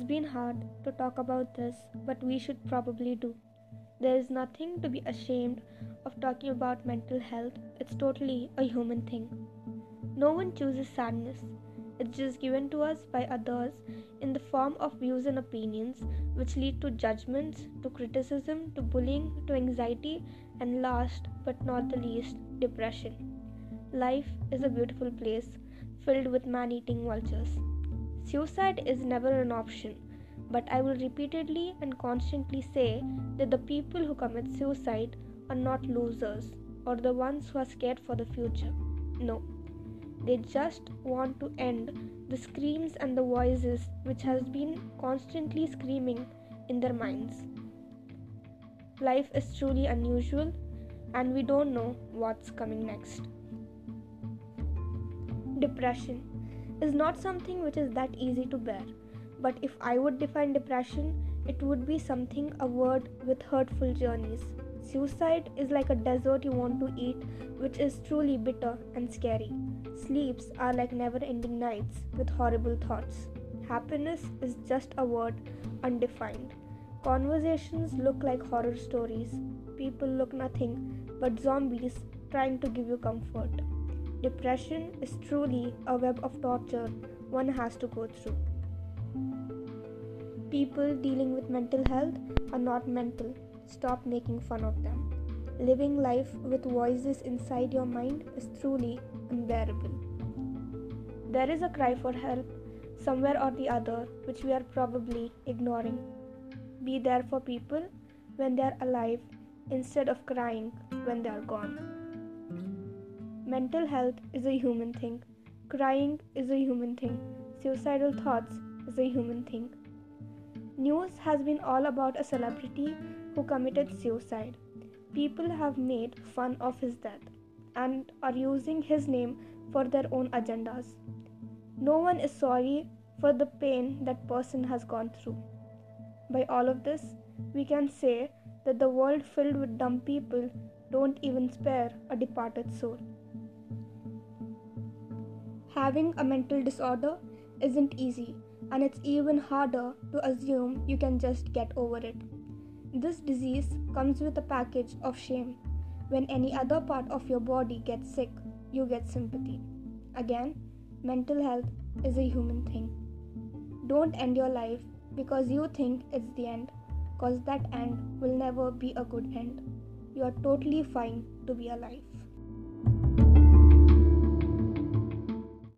hard to talk about this, but we should probably do. There is nothing to be ashamed of talking about mental health, it's totally a human thing. No one chooses sadness, it's just given to us by others in the form of views and opinions, which lead to judgments, to criticism, to bullying, to anxiety, and last but not the least, depression. Life is a beautiful place filled with man eating vultures. Suicide is never an option, but I will repeatedly and constantly say that the people who commit suicide are not losers or the ones who are scared for the future. No, they just want to end the screams and the voices which has been constantly screaming in their minds. Life is truly unusual and we don't know what's coming next. Depression is not something which is that easy to bear. But if I would define depression, it would be something a word with hurtful journeys. Suicide is like a dessert you want to eat, which is truly bitter and scary. Sleeps are like never ending nights with horrible thoughts. Happiness is just a word, undefined. Conversations look like horror stories. People look nothing but zombies trying to give you comfort. Depression is truly a web of torture one has to go through. People dealing with mental health are not mental. Stop making fun of them. Living life with voices inside your mind is truly unbearable. There is a cry for help somewhere or the other which we are probably ignoring. Be there for people when they are alive instead of crying when they are gone. Mental health is a human thing. Crying is a human thing. Suicidal thoughts is a human thing. News has been all about a celebrity who committed suicide. People have made fun of his death and are using his name for their own agendas. No one is sorry for the pain that person has gone through. By all of this, we can say that the world filled with dumb people don't even spare a departed soul. Having a mental disorder isn't easy, and it's even harder to assume you can just get over it. This disease comes with a package of shame. When any other part of your body gets sick, you get sympathy. Again, mental health is a human thing. Don't end your life because you think it's the end, because that end will never be a good end. You are totally fine to be alive.